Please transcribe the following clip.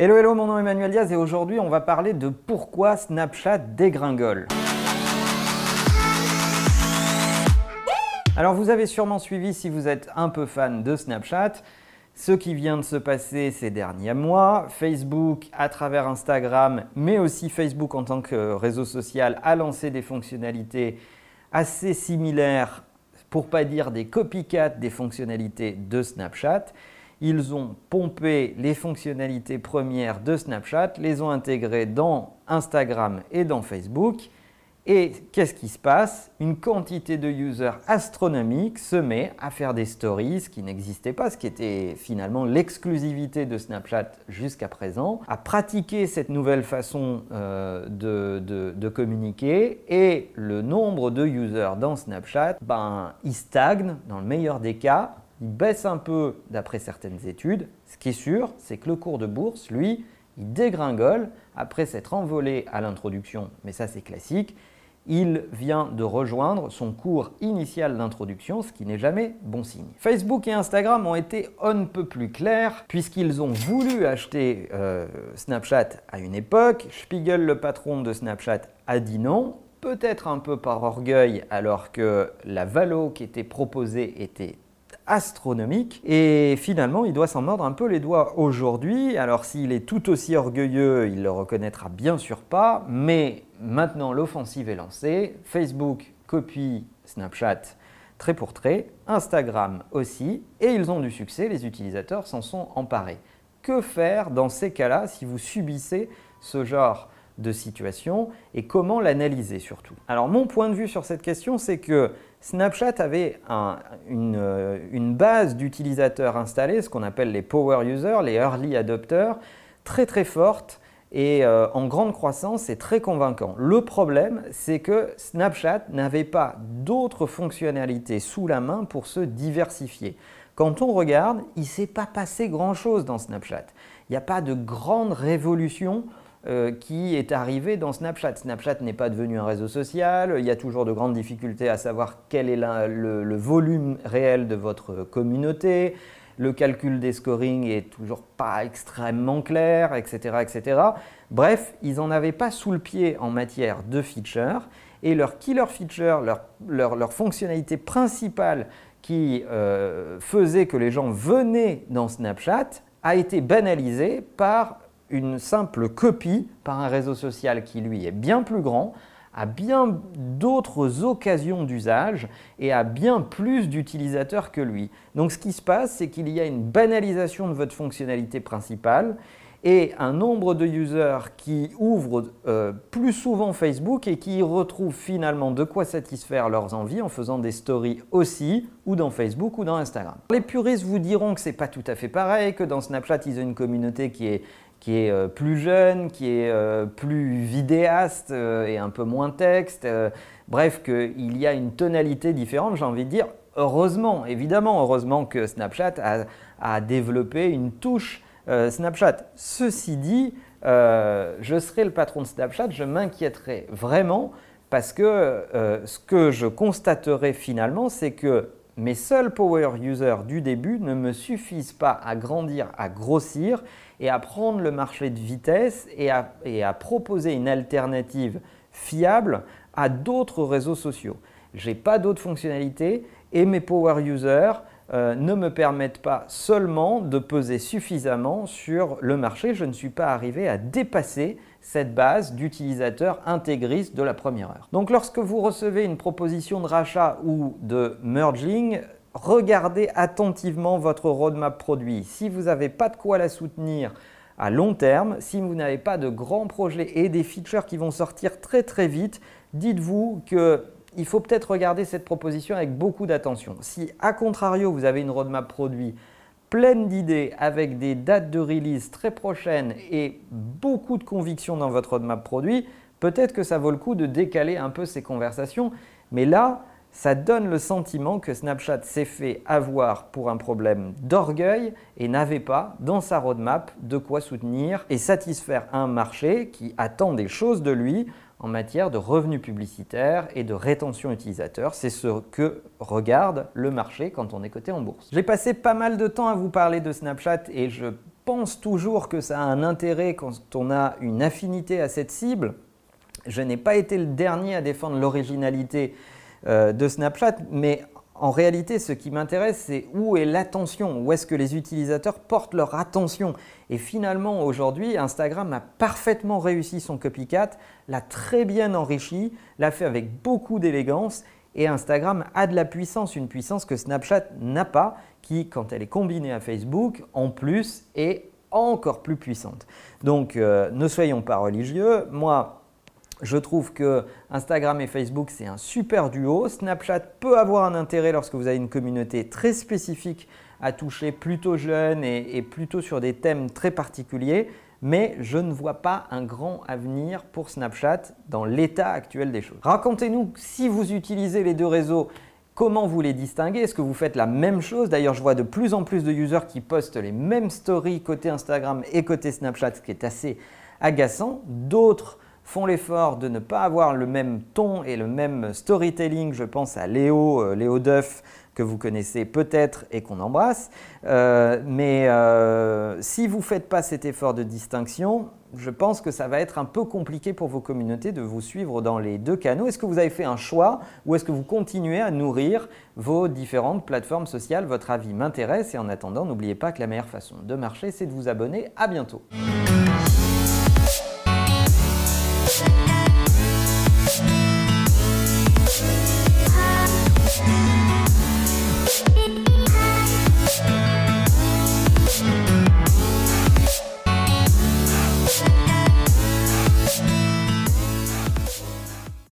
Hello hello, mon nom est Emmanuel Diaz et aujourd'hui on va parler de pourquoi Snapchat dégringole. Alors vous avez sûrement suivi si vous êtes un peu fan de Snapchat ce qui vient de se passer ces derniers mois. Facebook, à travers Instagram, mais aussi Facebook en tant que réseau social, a lancé des fonctionnalités assez similaires, pour pas dire des copycats des fonctionnalités de Snapchat. Ils ont pompé les fonctionnalités premières de Snapchat, les ont intégrées dans Instagram et dans Facebook. Et qu'est-ce qui se passe? Une quantité de users astronomique se met à faire des stories qui n'existaient pas, ce qui était finalement l'exclusivité de Snapchat jusqu'à présent, à pratiquer cette nouvelle façon euh, de, de, communiquer. Et le nombre de users dans Snapchat, ben, il stagne dans le meilleur des cas il baisse un peu d'après certaines études. Ce qui est sûr, c'est que le cours de bourse, lui, il dégringole après s'être envolé à l'introduction, mais ça c'est classique. Il vient de rejoindre son cours initial d'introduction, ce qui n'est jamais bon signe. Facebook et Instagram ont été on ne peut plus clairs puisqu'ils ont voulu acheter euh, Snapchat à une époque. Spiegel, le patron de Snapchat, a dit non, peut-être un peu par orgueil alors que la valo qui était proposée était astronomique. Et finalement, il doit s'en mordre un peu les doigts aujourd'hui. Alors s'il est tout aussi orgueilleux, il le reconnaîtra bien sûr pas. Mais maintenant, l'offensive est lancée. Facebook copie Snapchat trait pour trait, Instagram aussi, et ils ont du succès, les utilisateurs s'en sont emparés. Que faire dans ces cas-là si vous subissez ce genre de situation et comment l'analyser surtout Alors mon point de vue sur cette question, c'est que Snapchat avait une, base d'utilisateurs installés, ce qu'on appelle les power users, les early adopters, très très forte et euh, en grande croissance et très convaincant. Le problème, c'est que Snapchat n'avait pas d'autres fonctionnalités sous la main pour se diversifier. Quand on regarde, il ne s'est pas passé grand-chose dans Snapchat. Il n'y a pas de grande révolution euh, qui est arrivé dans Snapchat. Snapchat n'est pas devenu un réseau social, il y a toujours de grandes difficultés à savoir quel est le, volume réel de votre communauté, le calcul des scorings est toujours pas extrêmement clair, etc. etc. Bref, ils n'en avaient pas sous le pied en matière de features et leur killer feature, leur, fonctionnalité principale qui euh, faisait que les gens venaient dans Snapchat a été banalisée par une simple copie par un réseau social qui lui est bien plus grand, a bien d'autres occasions d'usage et a bien plus d'utilisateurs que lui. Donc ce qui se passe, c'est qu'il y a une banalisation de votre fonctionnalité principale et un nombre de users qui ouvrent euh, plus souvent Facebook et qui retrouvent finalement de quoi satisfaire leurs envies en faisant des stories aussi, ou dans Facebook ou dans Instagram. Les puristes vous diront que ce n'est pas tout à fait pareil, que dans Snapchat, ils ont une communauté qui est qui est euh, plus jeune, qui est euh, plus vidéaste euh, et un peu moins texte. bref, qu'il y a une tonalité différente, j'ai envie de dire. Heureusement, évidemment, heureusement que Snapchat a, développé une touche Snapchat. Ceci dit, je serai le patron de Snapchat, je m'inquiéterai vraiment parce que ce que je constaterai finalement, c'est que mes seuls power users du début ne me suffisent pas à grandir, à grossir et à prendre le marché de vitesse et à, proposer une alternative fiable à d'autres réseaux sociaux. Je n'ai pas d'autres fonctionnalités et mes power users euh, ne me permettent pas seulement de peser suffisamment sur le marché. Je ne suis pas arrivé à dépasser cette base d'utilisateurs intégristes de la première heure. Donc lorsque vous recevez une proposition de rachat ou de merging, regardez attentivement votre roadmap produit. Si vous n'avez pas de quoi la soutenir à long terme, si vous n'avez pas de grands projets et des features qui vont sortir très très vite, dites-vous qu'il faut peut-être regarder cette proposition avec beaucoup d'attention. Si à contrario vous avez une roadmap produit pleine d'idées avec des dates de release très prochaines et beaucoup de conviction dans votre roadmap produit, peut-être que ça vaut le coup de décaler un peu ces conversations. Mais là, ça donne le sentiment que Snapchat s'est fait avoir pour un problème d'orgueil et n'avait pas dans sa roadmap de quoi soutenir et satisfaire un marché qui attend des choses de lui en matière de revenus publicitaires et de rétention utilisateur. C'est ce que regarde le marché quand on est coté en bourse. J'ai passé pas mal de temps à vous parler de Snapchat et je pense toujours que ça a un intérêt quand on a une affinité à cette cible. Je n'ai pas été le dernier à défendre l'originalité euh, de Snapchat, mais en réalité, ce qui m'intéresse, c'est où est l'attention, où est-ce que les utilisateurs portent leur attention. Et finalement, aujourd'hui, Instagram a parfaitement réussi son copycat, l'a très bien enrichi, l'a fait avec beaucoup d'élégance. Et Instagram a de la puissance, une puissance que Snapchat n'a pas, qui, quand elle est combinée à Facebook, en plus, est encore plus puissante. Donc, euh, ne soyons pas religieux. Moi, je trouve que Instagram et Facebook, c'est un super duo. Snapchat peut avoir un intérêt lorsque vous avez une communauté très spécifique à toucher, plutôt jeune et, plutôt sur des thèmes très particuliers. Mais je ne vois pas un grand avenir pour Snapchat dans l'état actuel des choses. Racontez-nous si vous utilisez les deux réseaux, comment vous les distinguez? Est-ce que vous faites la même chose? D'ailleurs, je vois de plus en plus de users qui postent les mêmes stories côté Instagram et côté Snapchat, ce qui est assez agaçant. D'autres font l'effort de ne pas avoir le même ton et le même storytelling. Je pense à Léo, euh, Léo Duff, que vous connaissez peut-être et qu'on embrasse. Euh, mais euh, si vous ne faites pas cet effort de distinction, je pense que ça va être un peu compliqué pour vos communautés de vous suivre dans les deux canaux. Est-ce que vous avez fait un choix ou est-ce que vous continuez à nourrir vos différentes plateformes sociales? Votre avis m'intéresse et en attendant, n'oubliez pas que la meilleure façon de marcher, c'est de vous abonner. À bientôt.